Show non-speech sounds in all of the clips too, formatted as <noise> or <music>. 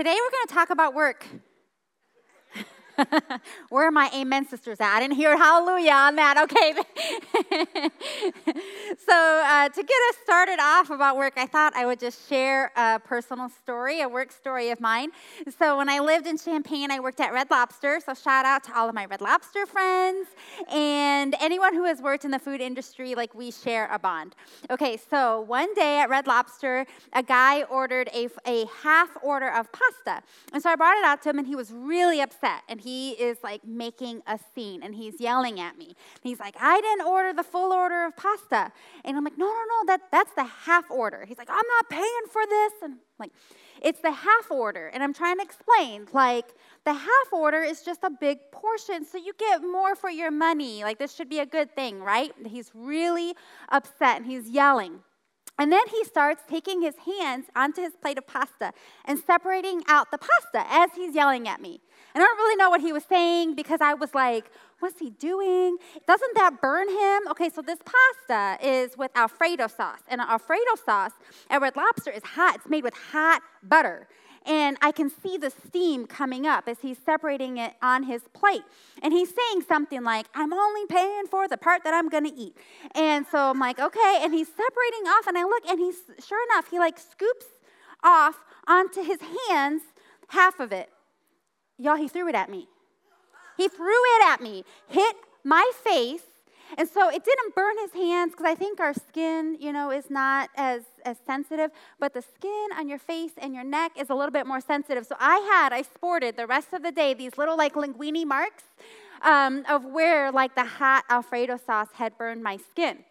Today we're going to talk about work. <laughs> Where are my amen sisters at? I didn't hear hallelujah on that. Okay. <laughs> so, uh, to get us started off about work, I thought I would just share a personal story, a work story of mine. So, when I lived in Champaign, I worked at Red Lobster. So, shout out to all of my Red Lobster friends and anyone who has worked in the food industry, like we share a bond. Okay, so one day at Red Lobster, a guy ordered a, a half order of pasta. And so I brought it out to him, and he was really upset. And he he is like making a scene and he's yelling at me. And he's like, I didn't order the full order of pasta. And I'm like, no, no, no, that, that's the half order. He's like, I'm not paying for this. And I'm like, it's the half order. And I'm trying to explain, like, the half order is just a big portion, so you get more for your money. Like, this should be a good thing, right? He's really upset and he's yelling. And then he starts taking his hands onto his plate of pasta and separating out the pasta as he's yelling at me. And I don't really know what he was saying because I was like, what's he doing? Doesn't that burn him? Okay, so this pasta is with Alfredo sauce. And Alfredo sauce at Red Lobster is hot. It's made with hot butter. And I can see the steam coming up as he's separating it on his plate. And he's saying something like, I'm only paying for the part that I'm gonna eat. And so I'm like, okay. And he's separating off, and I look, and he's, sure enough, he like scoops off onto his hands half of it. Y'all, he threw it at me. He threw it at me, hit my face, and so it didn't burn his hands because I think our skin, you know, is not as, as sensitive, but the skin on your face and your neck is a little bit more sensitive. So I had, I sported the rest of the day these little like linguini marks um, of where like the hot Alfredo sauce had burned my skin.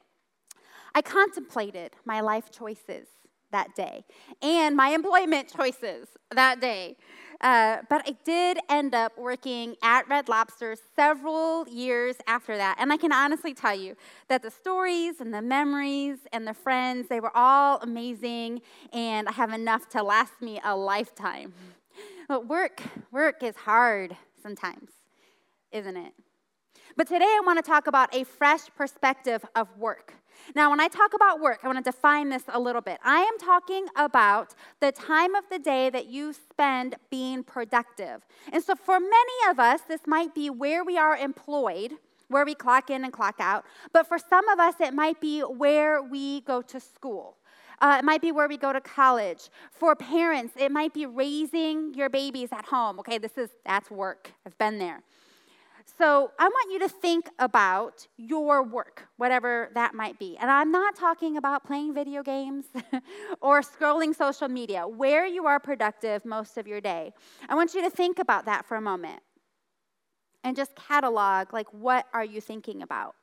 I contemplated my life choices that day and my employment <laughs> choices that day. Uh, but I did end up working at Red Lobster several years after that. And I can honestly tell you that the stories and the memories and the friends, they were all amazing. And I have enough to last me a lifetime. But work, work is hard sometimes, isn't it? But today I want to talk about a fresh perspective of work. Now, when I talk about work, I want to define this a little bit. I am talking about the time of the day that you spend being productive. And so, for many of us, this might be where we are employed, where we clock in and clock out. But for some of us, it might be where we go to school. Uh, it might be where we go to college. For parents, it might be raising your babies at home. Okay, this is that's work. I've been there. So I want you to think about your work, whatever that might be. And I'm not talking about playing video games <laughs> or scrolling social media, where you are productive most of your day. I want you to think about that for a moment and just catalog like what are you thinking about?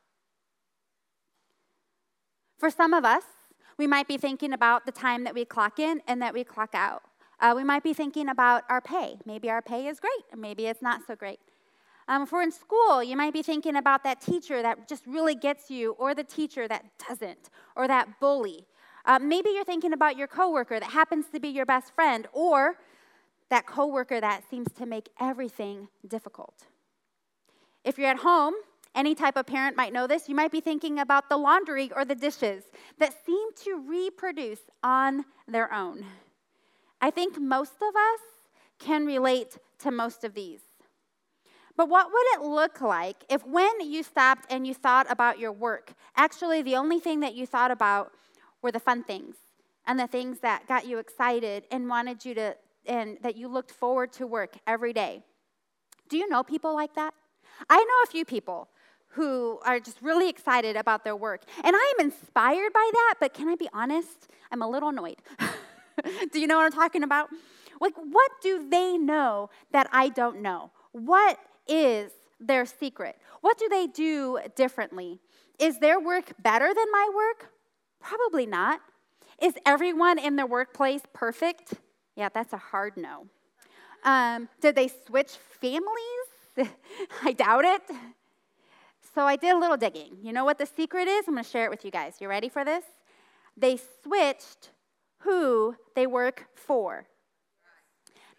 For some of us, we might be thinking about the time that we clock in and that we clock out. Uh, we might be thinking about our pay. Maybe our pay is great, maybe it's not so great. Um, if we're in school, you might be thinking about that teacher that just really gets you, or the teacher that doesn't, or that bully. Uh, maybe you're thinking about your coworker that happens to be your best friend, or that coworker that seems to make everything difficult. If you're at home, any type of parent might know this. You might be thinking about the laundry or the dishes that seem to reproduce on their own. I think most of us can relate to most of these. But what would it look like if, when you stopped and you thought about your work, actually the only thing that you thought about were the fun things and the things that got you excited and wanted you to, and that you looked forward to work every day? Do you know people like that? I know a few people who are just really excited about their work. And I am inspired by that, but can I be honest? I'm a little annoyed. <laughs> do you know what I'm talking about? Like, what do they know that I don't know? What is their secret? What do they do differently? Is their work better than my work? Probably not. Is everyone in their workplace perfect? Yeah, that's a hard no. Um, did they switch families? <laughs> I doubt it. So I did a little digging. You know what the secret is? I'm going to share it with you guys. You ready for this? They switched who they work for.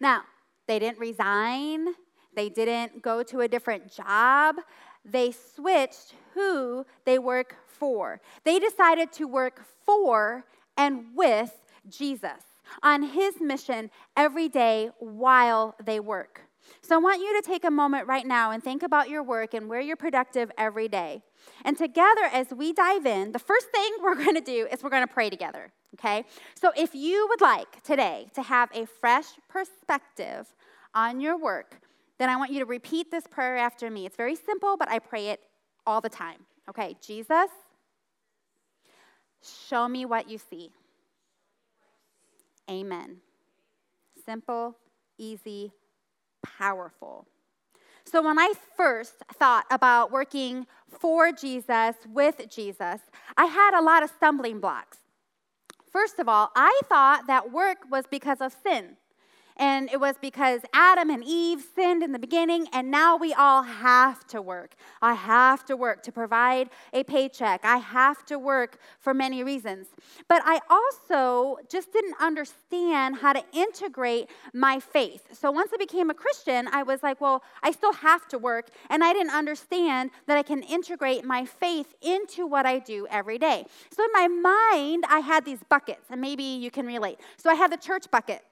Now, they didn't resign, they didn't go to a different job. They switched who they work for. They decided to work for and with Jesus. on His mission every day while they work. So I want you to take a moment right now and think about your work and where you're productive every day. And together, as we dive in, the first thing <laughs> we're going to do is we're going to pray together, okay? So if you would like today to have a fresh perspective on your work, then I want you to repeat this prayer after me. It's very simple, but I pray it all the time. Okay, Jesus, show me what you see. Amen. Simple, easy, powerful. So, when I first thought about working for Jesus, with Jesus, I had a lot of stumbling blocks. First of all, I thought that work was because of sin. And it was because Adam and Eve sinned in the beginning, and now we all have to work. I have to work to provide a paycheck. I have to work for many reasons. But I also just didn't understand how to integrate my faith. So once I became a Christian, I was like, well, I still have to work. And I didn't understand that I can integrate my faith into what I do every day. So in my mind, I had these buckets, and maybe you can relate. So I had the church bucket.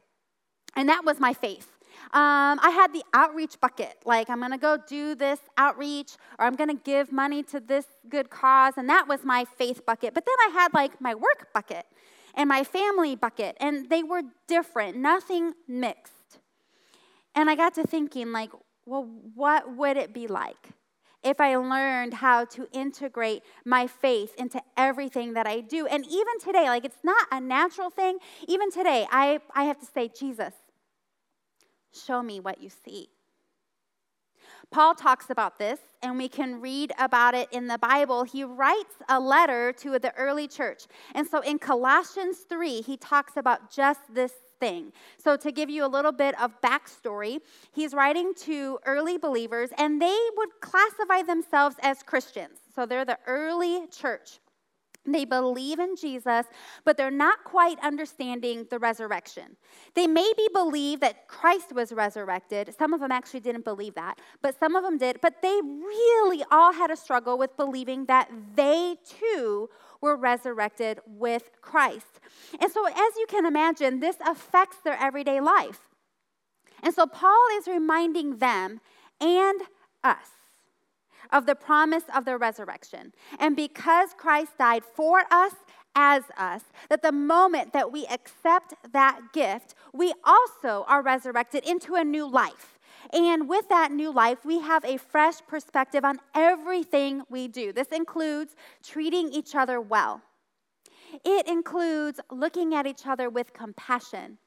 And that was my faith. Um, I had the outreach bucket, like I'm gonna go do this outreach or I'm gonna give money to this good cause, and that was my faith bucket. But then I had like my work bucket and my family bucket, and they were different, nothing mixed. And I got to thinking, like, well, what would it be like if I learned how to integrate my faith into everything that I do? And even today, like, it's not a natural thing. Even today, I, I have to say, Jesus, Show me what you see. Paul talks about this, and we can read about it in the Bible. He writes a letter to the early church. And so in Colossians 3, he talks about just this thing. So, to give you a little bit of backstory, he's writing to early believers, and they would classify themselves as Christians. So, they're the early church. They believe in Jesus, but they're not quite understanding the resurrection. They maybe believe that Christ was resurrected. Some of them actually didn't believe that, but some of them did. But they really all had a struggle with believing that they too were resurrected with Christ. And so, as you can imagine, this affects their everyday life. And so, Paul is reminding them and us of the promise of the resurrection. And because Christ died for us, as us, that the moment that we accept that gift, we also are resurrected into a new life. And with that new life, we have a fresh perspective on everything we do. This includes treating each other well, it includes looking at each other with compassion.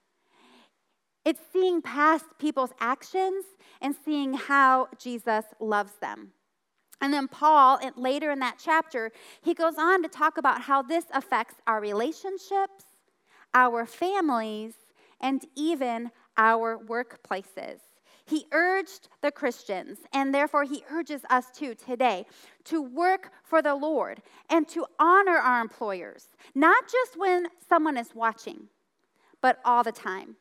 It's seeing past people's actions and seeing how Jesus loves them. And then Paul, later in that chapter, he goes on to talk about how this affects our relationships, our families, and even our workplaces. He urged the Christians, and therefore he urges us too today, to work for the Lord and to honor our employers, not just when someone is watching, but all the time.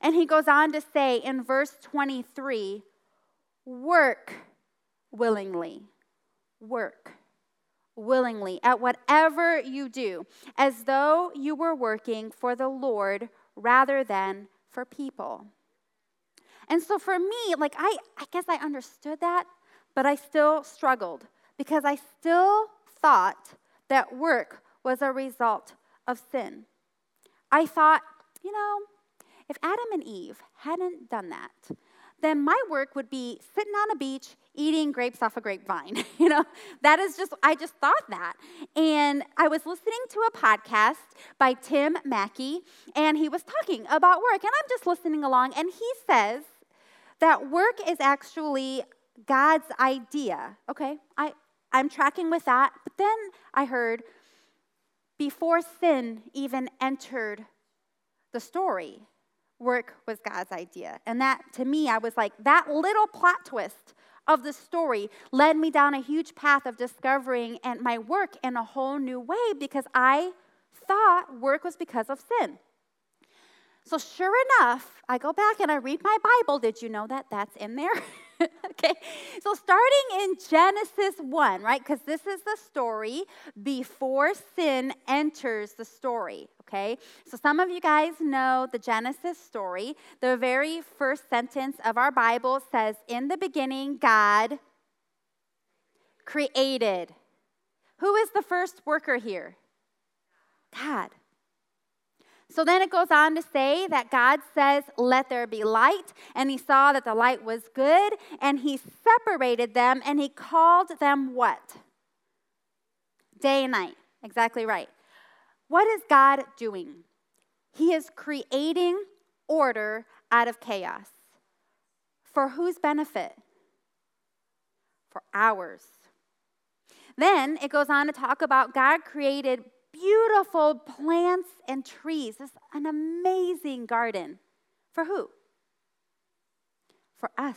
And he goes on to say in verse 23 work willingly work willingly at whatever you do, as though you were working for the Lord rather than for people. And so for me, like I, I guess I understood that, but I still struggled because I still thought that work was a result of sin. I thought, you know, if Adam and Eve hadn't done that, then my work would be sitting on a beach eating grapes off a grapevine. <laughs> you know, that is just, I just thought that. And I was listening to a podcast by Tim Mackie, and he was talking about work. And I'm just listening along, and he says that work is actually God's idea. Okay, I, I'm tracking with that. But then I heard before sin even entered the story, work was God's idea. And that, to me, I was like, that little plot twist of the story led me down a huge path of discovering and my work in a whole new way because I thought work was because of sin. So, sure enough, I go back and I read my Bible. Did you know that that's in there? <laughs> <laughs> okay, so starting in Genesis 1, right? Because this is the story before sin enters the story, okay? So some of you guys know the Genesis story. The very first sentence of our Bible says, In the beginning, God created. Who is the first worker here? God. So then it goes on to say that God says, Let there be light. And he saw that the light was good. And he separated them and he called them what? Day and night. Exactly right. What is God doing? He is creating order out of chaos. For whose benefit? For ours. Then it goes on to talk about God created beautiful plants and trees. This an amazing garden. For who? For us.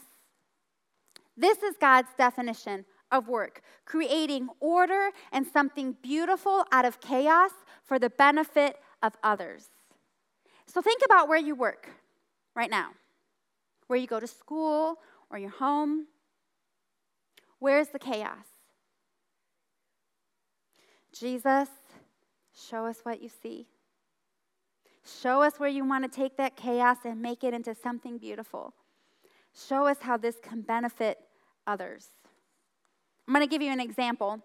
This is God's definition of work, creating order and something beautiful out of chaos for the benefit of others. So think about where you work right now, where you go to school or your home. Where's the chaos? Jesus, show us what you see. Show us where you want to take that chaos and make it into something beautiful. Show us how this can benefit others. I'm going to give you an example.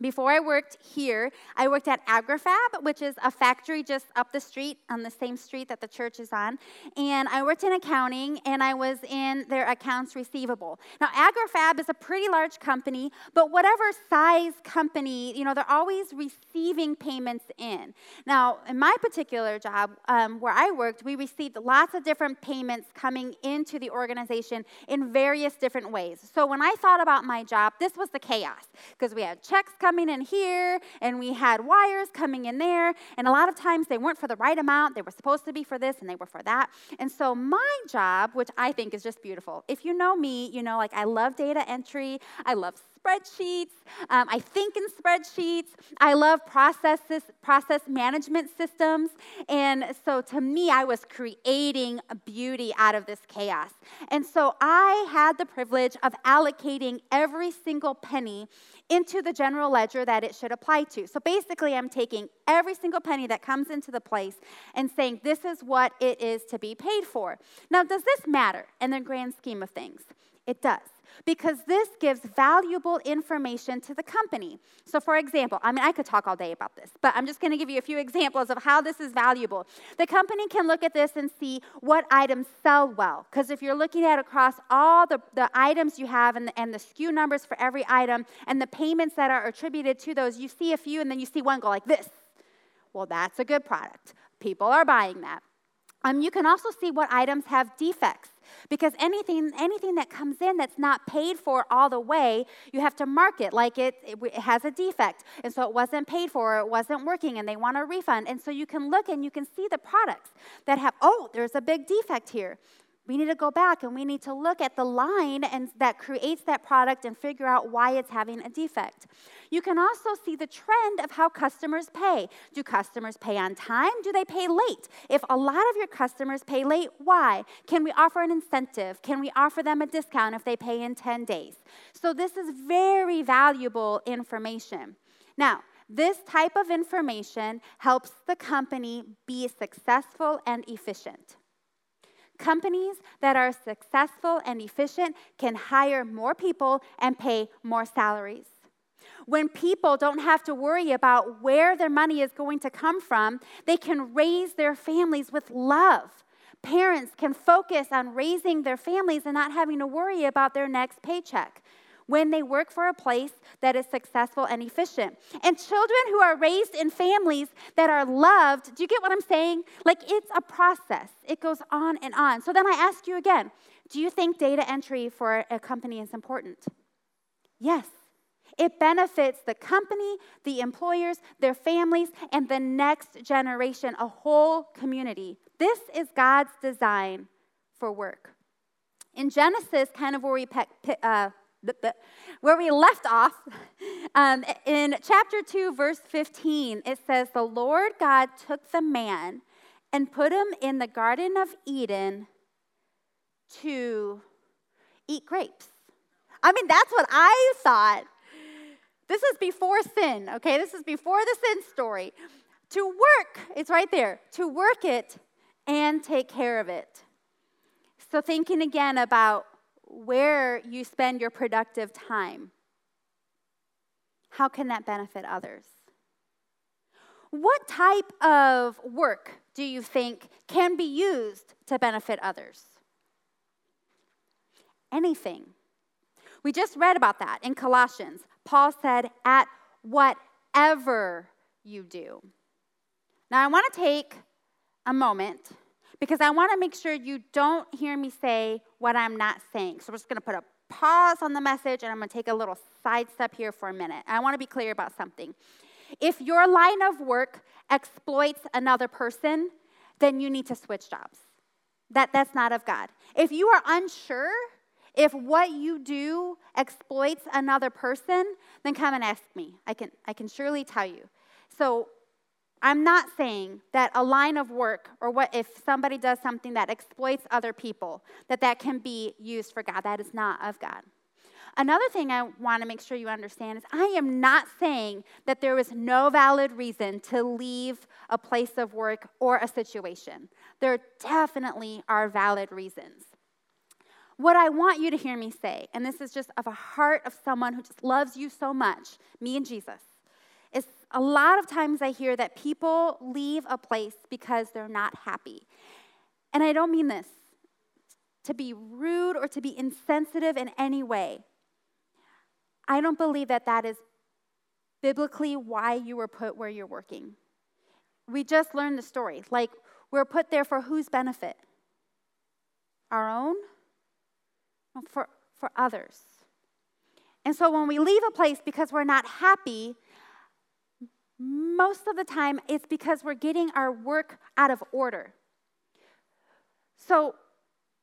Before I worked here, I worked at AgriFab, which is a factory just up the street on the same street that the church is on. And I worked in accounting and I was in their accounts receivable. Now, AgriFab is a pretty large company, but whatever size company, you know, they're always receiving payments in. Now, in my particular job um, where I worked, we received lots of different payments coming into the organization in various different ways. So when I thought about my job, this was the chaos because we had checks coming in here, and we had wires coming in there, and a lot of times they weren't for the right amount. They were supposed to be for this, and they were for that. And so my job, which I think is just beautiful, if you know me, you know, like I love data entry, I love spreadsheets. Um, I think in spreadsheets. I love processes, process management systems. And so to me, I was creating beauty out of this chaos. And so I had the privilege of allocating every single penny into the general ledger that it should apply to. So basically, I'm taking every single penny that comes into the place and saying, this is what it is to be paid for. Now, does this matter in the grand scheme of things? It does because this gives valuable information to the company. So, for example, I mean, I could talk all day about this, but I'm just going to give you a few examples of how this is valuable. The company can look at this and see what items sell well, because if you're looking at across all the, the items you have and the, and the SKU numbers for every item and the payments that are attributed to those, you see a few and then you see one go like this. Well, that's a good product. People are buying that. Um, you can also see what items have defects because anything anything that comes in that's not paid for all the way you have to mark it like it, it, has a defect. And so it wasn't paid for or it wasn't working and they want a refund. And so you can look and you can see the products that have oh there's a big defect here we need to go back and we need to look at the line and that creates that product and figure out why it's having a defect. You can also see the trend of how customers pay. Do customers pay on time? Do they pay late? If a lot of your customers pay late, why? Can we offer an incentive? Can we offer them a discount if they pay in 10 days? So this is very valuable information. Now, this type of information helps the company be successful and efficient. Companies that are successful and efficient can hire more people and pay more salaries. When people don't have to worry about where their money is going to come from, they can raise their families with love. Parents can focus on raising their families and not having to worry about their next paycheck when they work for a place that is successful and efficient. And children who are raised in families that are loved, do you get what I'm saying? Like it's a process, it goes on and on. So then I ask you again do you think data entry for a company is important? Yes. It benefits the company, the employers, their families, and the next generation, a whole community. This is God's design for work. In Genesis, kind of where we pe- uh, where we left off, um, in chapter 2, verse 15, it says, The Lord God took the man and put him in the Garden of Eden to eat grapes. I mean, that's what I thought. This is before sin, okay? This is before the sin story. To work, it's right there, to work it and take care of it. So, thinking again about where you spend your productive time, how can that benefit others? What type of work do you think can be used to benefit others? Anything. We just read about that in Colossians. Paul said, at whatever you do. Now, I want to take a moment because I want to make sure you don't hear me say what I'm not saying. So, we're just going to put a pause on the message and I'm going to take a little side step here for a minute. I want to be clear about something. If your line of work exploits another person, then you need to switch jobs. That, that's not of God. If you are unsure if what you do exploits another person, then come and ask me. I can, I can surely tell you. So I'm not saying that a line of work or what if somebody does something that exploits other people, that that can be used for God. That is not of God. Another thing I want to make sure you understand is I am not saying that there is no valid reason to leave a place of work or a situation. There definitely are valid reasons. What I want you to hear me say, and this is just of a heart of someone who just loves you so much, me and Jesus, is a lot of times I hear that people leave a place because they're not happy. And I don't mean this to be rude or to be insensitive in any way. I don't believe that that is biblically why you were put where you're working. We just learned the story. Like, we're put there for whose benefit? Our own? For, for others. And so when we leave a place because we're not happy, most of the time it's because we're getting our work out of order. So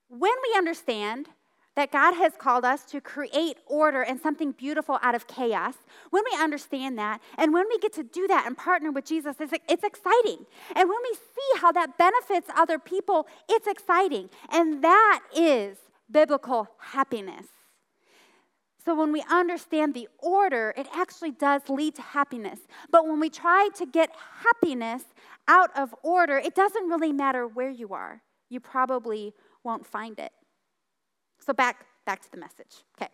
when we understand that God has called us to create order and something beautiful out of chaos, when we understand that, and when we get to do that and partner with Jesus, it's, it's exciting. And when we see how that benefits other people, it's exciting. And that is biblical happiness. So, when we understand the order, it actually does lead to happiness. But when we try to get happiness out of order, it doesn't really matter where you are. You probably won't find it. So back back to the message. Okay.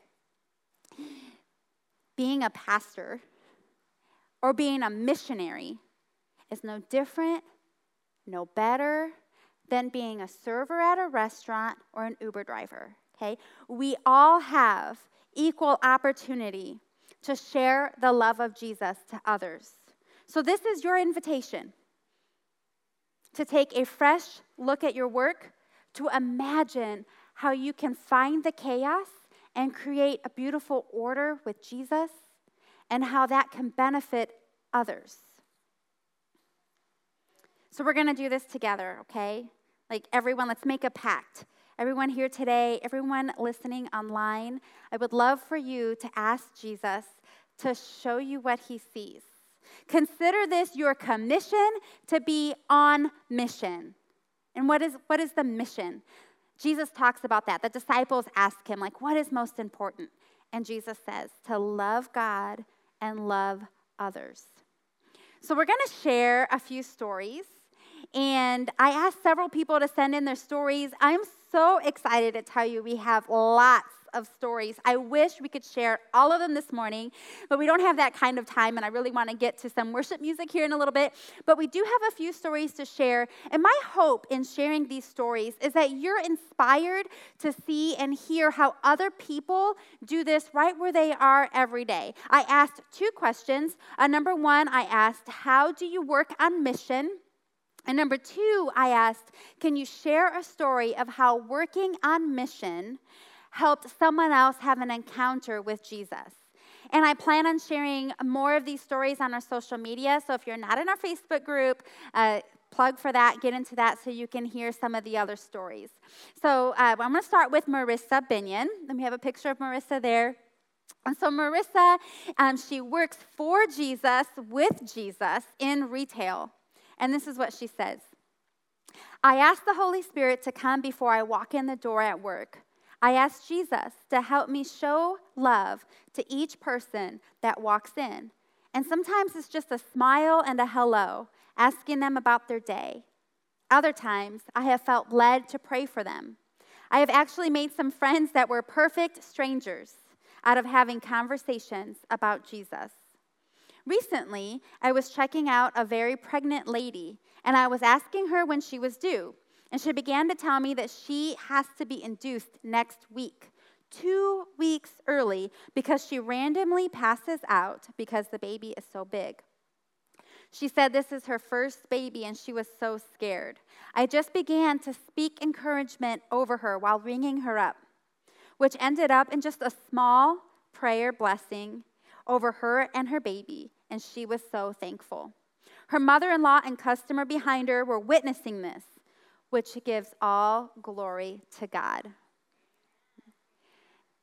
Being a pastor or being a missionary is no different, no better than being a server at a restaurant or an Uber driver. Okay? We all have equal opportunity to share the love of Jesus to others. So this is your invitation to take a fresh look at your work, to imagine how you can find the chaos and create a beautiful order with Jesus, and how that can benefit others. So, we're going to do this together, okay? Like, everyone, let's make a pact. Everyone here today, everyone listening online, I would love for you to ask Jesus to show you what he sees. Consider this your commission to be on mission. And what is, what is the mission? Jesus talks about that. The disciples ask him, like, what is most important? And Jesus says, to love God and love others. So we're going to share a few stories. And I asked several people to send in their stories. I'm so excited to tell you we have lots of stories. I wish we could share all of them this morning, but we don't have that kind of time, and I really want to get to some worship music here in a little bit. But we do have a few stories to share, and my hope in sharing these stories is that you're inspired to see and hear how other people do this right where they are every day. I asked two questions. Uh, number one, I asked, How do you work on mission? And number two, I asked, can you share a story of how working on mission helped someone else have an encounter with Jesus. And I plan on sharing more of these stories on our social media. So if you're not in our Facebook group, uh, plug for that, get into that so you can hear some of the other stories. So uh, I'm going to start with Marissa Binion. Let me have a picture of Marissa there. And so Marissa, um, she works for Jesus, with Jesus in retail. And this is what she says I ask the Holy Spirit to come before I walk in the door at work. I ask Jesus to help me show love to each person that walks in. And sometimes it's just a smile and a hello, asking them about their day. Other times, I have felt led to pray for them. I have actually made some friends that were perfect strangers out of having conversations about Jesus. Recently, I was checking out a very pregnant lady, and I was asking her when she was due. And she began to tell me that she has to be induced next week, two weeks early, because she randomly passes out because the baby is so big. She said this is her first baby and she was so scared. I just began to speak encouragement over her while ringing her up, which ended up in just a small prayer blessing over her and her baby, and she was so thankful. Her mother in law and customer behind her were witnessing this, which gives all glory to God.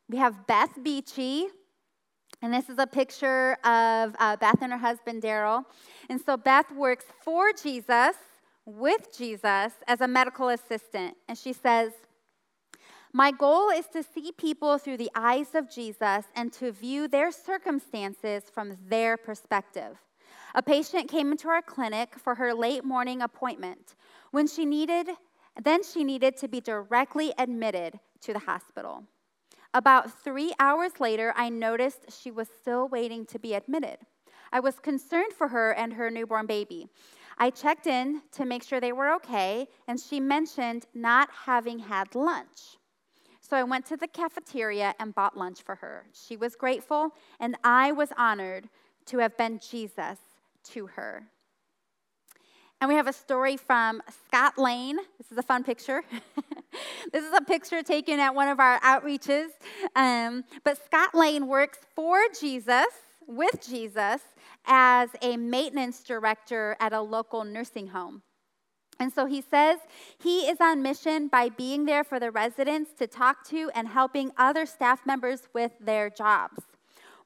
We have Beth Beachy, and this is a picture of uh, Beth and her husband, Daryl. And so Beth works for Jesus, with Jesus, as a medical assistant. And she says, My goal is to see people through the eyes of Jesus and to view their circumstances from their perspective. A patient came into our clinic for her late morning appointment. When she needed, then she needed to be directly admitted to the hospital. About three hours later, I noticed she was still waiting to be admitted. I was concerned for her and her newborn baby. I checked in to make sure they were okay, and she mentioned not having had lunch. So I went to the cafeteria and bought lunch for her. She was grateful, and I was honored to have been Jesus to her. And we have a story from Scott Lane. This is a fun picture. <laughs> this is a picture taken at one of our outreaches. Um, but Scott Lane works for Jesus, with Jesus, as a maintenance director at a local nursing home. And so he says he is on mission by being there for the residents to talk to and helping other staff members with their jobs.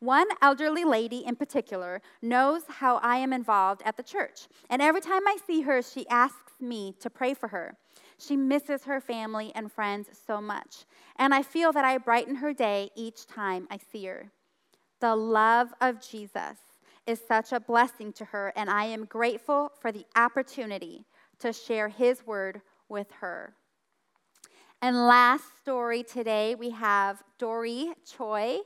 One elderly lady in particular knows how I am involved at the church. And every time I see her, she asks me to pray for her. She misses her family and friends so much. And I feel that I brighten her day each time I see her. The love of Jesus is such a blessing to her, and I am grateful for the opportunity to share his word with her. And last story today, we have Dory Choi.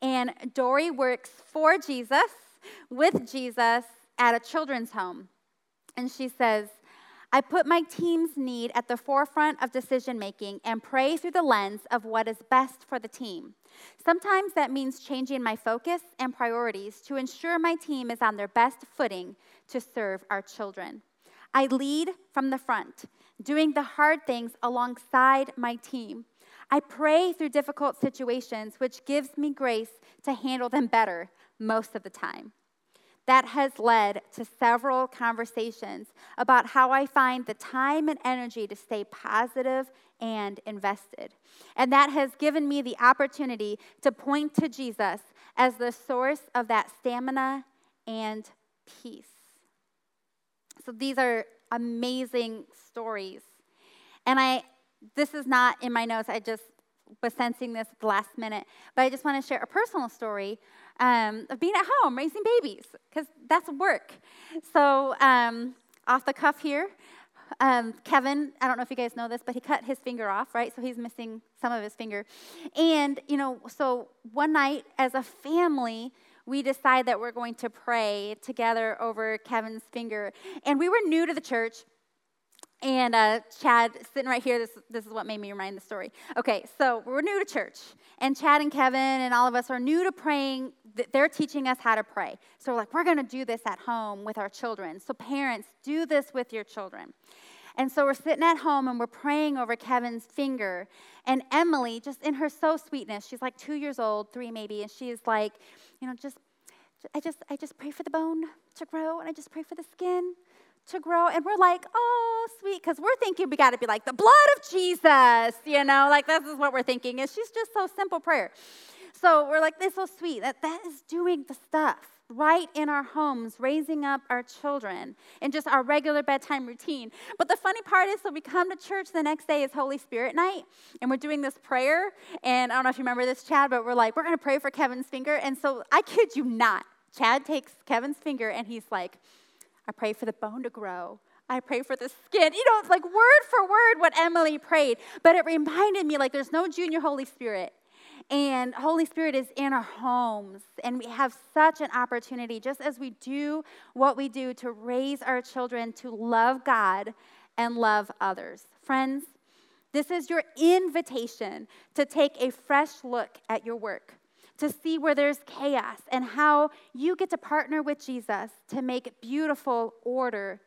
And Dory works for Jesus, with Jesus, at a children's home. And she says, I put my team's need at the forefront of decision making and pray through the lens of what is best for the team. Sometimes that means changing my focus and priorities to ensure my team is on their best footing to serve our children. I lead from the front, doing the hard things alongside my team. I pray through difficult situations, which gives me grace to handle them better most of the time. That has led to several conversations about how I find the time and energy to stay positive and invested. And that has given me the opportunity to point to Jesus as the source of that stamina and peace. So these are amazing stories. And I this is not in my notes. I just was sensing this at the last minute. But I just want to share a personal story um, of being at home raising babies, because that's work. So, um, off the cuff here, um, Kevin, I don't know if you guys know this, but he cut his finger off, right? So he's missing some of his finger. And, you know, so one night as a family, we decide that we're going to pray together over Kevin's finger. And we were new to the church. And uh, Chad, sitting right here, this, this is what made me remind the story. Okay, so we're new to church, and Chad and Kevin and all of us are new to praying. They're teaching us how to pray. So we're like, we're going to do this at home with our children. So, parents, do this with your children. And so we're sitting at home and we're praying over Kevin's finger. And Emily, just in her so sweetness, she's like two years old, three maybe, and she's like, you know, just I just I just pray for the bone to grow and I just pray for the skin to grow. And we're like, oh, sweet, because we're thinking we got to be like the blood of Jesus, you know, like this is what we're thinking. And she's just so simple prayer. So we're like, this is so sweet. That that is doing the stuff. Right in our homes, raising up our children in just our regular bedtime routine. But the funny part is, so we come to church the next day is Holy Spirit night, and we're doing this prayer. And I don't know if you remember this, Chad, but we're like, we're to pray for Kevin's finger. And so I kid you not, Chad takes Kevin's finger and he's like, I pray for the bone to grow. I pray for the skin. You know, it's like word for word what Emily prayed. But it reminded me like there's no junior Holy Spirit. And Holy Spirit is in our homes. And we have such an opportunity, just as we do what we do, to raise our children to love God and love others. Friends, this is your invitation to take a fresh look at your work, to see where there's chaos and how you get to partner with Jesus to make beautiful order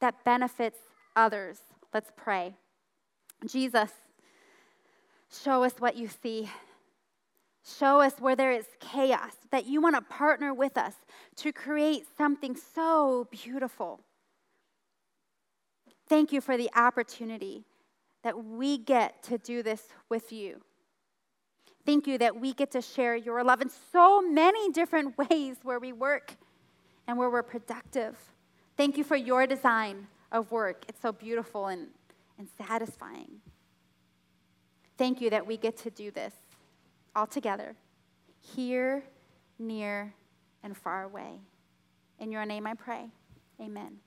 that benefits others. Let's pray. Jesus, show us what you see. Show us where there is chaos, that you want to partner with us to create something so beautiful. Thank you for the opportunity that we get to do this with you. Thank you that we get to share your love in so many different <laughs> ways where we work and where we're productive. Thank you for your design of work. It's so beautiful and, and satisfying. Thank you that we get to do this all together, here, near, and far away. In your name I pray. Amen.